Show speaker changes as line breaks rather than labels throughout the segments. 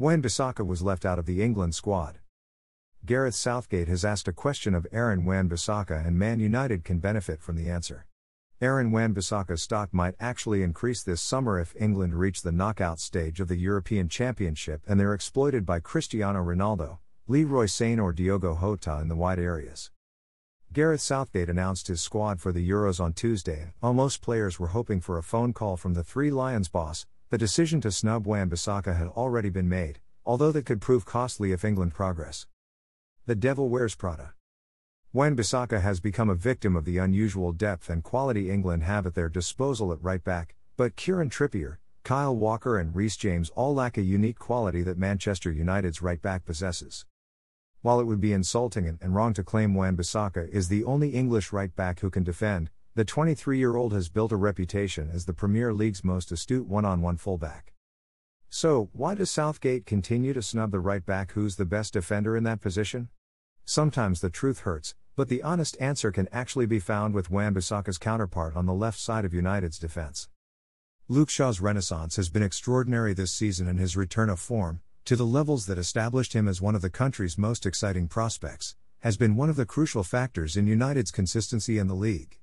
Wan-Bissaka was left out of the England squad. Gareth Southgate has asked a question of Aaron Wan-Bissaka and Man United can benefit from the answer. Aaron Wan-Bissaka's stock might actually increase this summer if England reach the knockout stage of the European Championship and they're exploited by Cristiano Ronaldo, Leroy Sane or Diogo Jota in the wide areas. Gareth Southgate announced his squad for the Euros on Tuesday, while most players were hoping for a phone call from the Three Lions boss, the decision to snub Wan-Bissaka had already been made, although that could prove costly if England progress. The Devil Wears Prada. Wan-Bissaka has become a victim of the unusual depth and quality England have at their disposal at right back, but Kieran Trippier, Kyle Walker, and Reece James all lack a unique quality that Manchester United's right back possesses. While it would be insulting and, wrong to claim Wan-Bissaka is the only English right back who can defend, the 23 year old has built a reputation as the Premier League's most astute one on one fullback. So, why does Southgate continue to snub the right back who's the best defender in that position? Sometimes the truth hurts, but the honest answer can actually be found with Wan-Bissaka's counterpart on the left side of United's defense. Luke Shaw's renaissance has been extraordinary this season and his return of form, to the levels that established him as one of the country's most exciting prospects, has been one of the crucial factors in United's consistency in the league.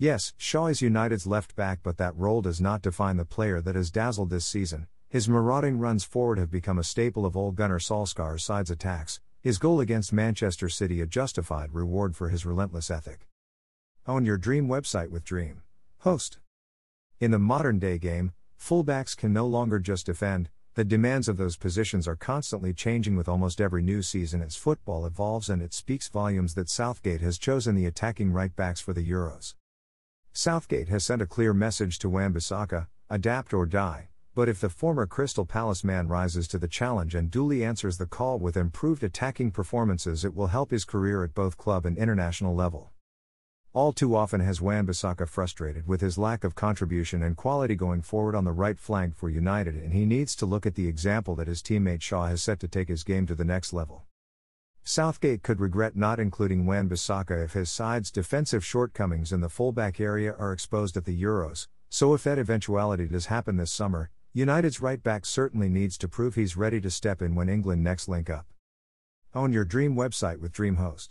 Yes, Shaw is United's left back, but that role does not define the player that has dazzled this season. His marauding runs forward have become a staple of Ole Gunnar Solskjaer's side's attacks, his goal against Manchester City a justified reward for his relentless ethic. Own your dream website with Dream. Host. In the modern day game, fullbacks can no longer just defend, the demands of those positions are constantly changing with almost every new season as football evolves, and it speaks volumes that Southgate has chosen the attacking right backs for the Euros. Southgate has sent a clear message to Wan-Bissaka adapt or die. But if the former Crystal Palace man rises to the challenge and duly answers the call with improved attacking performances, it will help his career at both club and international level. All too often has Wan-Bissaka frustrated with his lack of contribution and quality going forward on the right flank for United, and he needs to look at the example that his teammate Shaw has set to take his game to the next level. Southgate could regret not including Wan-Bissaka if his side's defensive shortcomings in the fullback area are exposed at the Euros, so if that eventuality does happen this summer, United's right back certainly needs to prove he's ready to step in when England next link up. Own your dream website with DreamHost.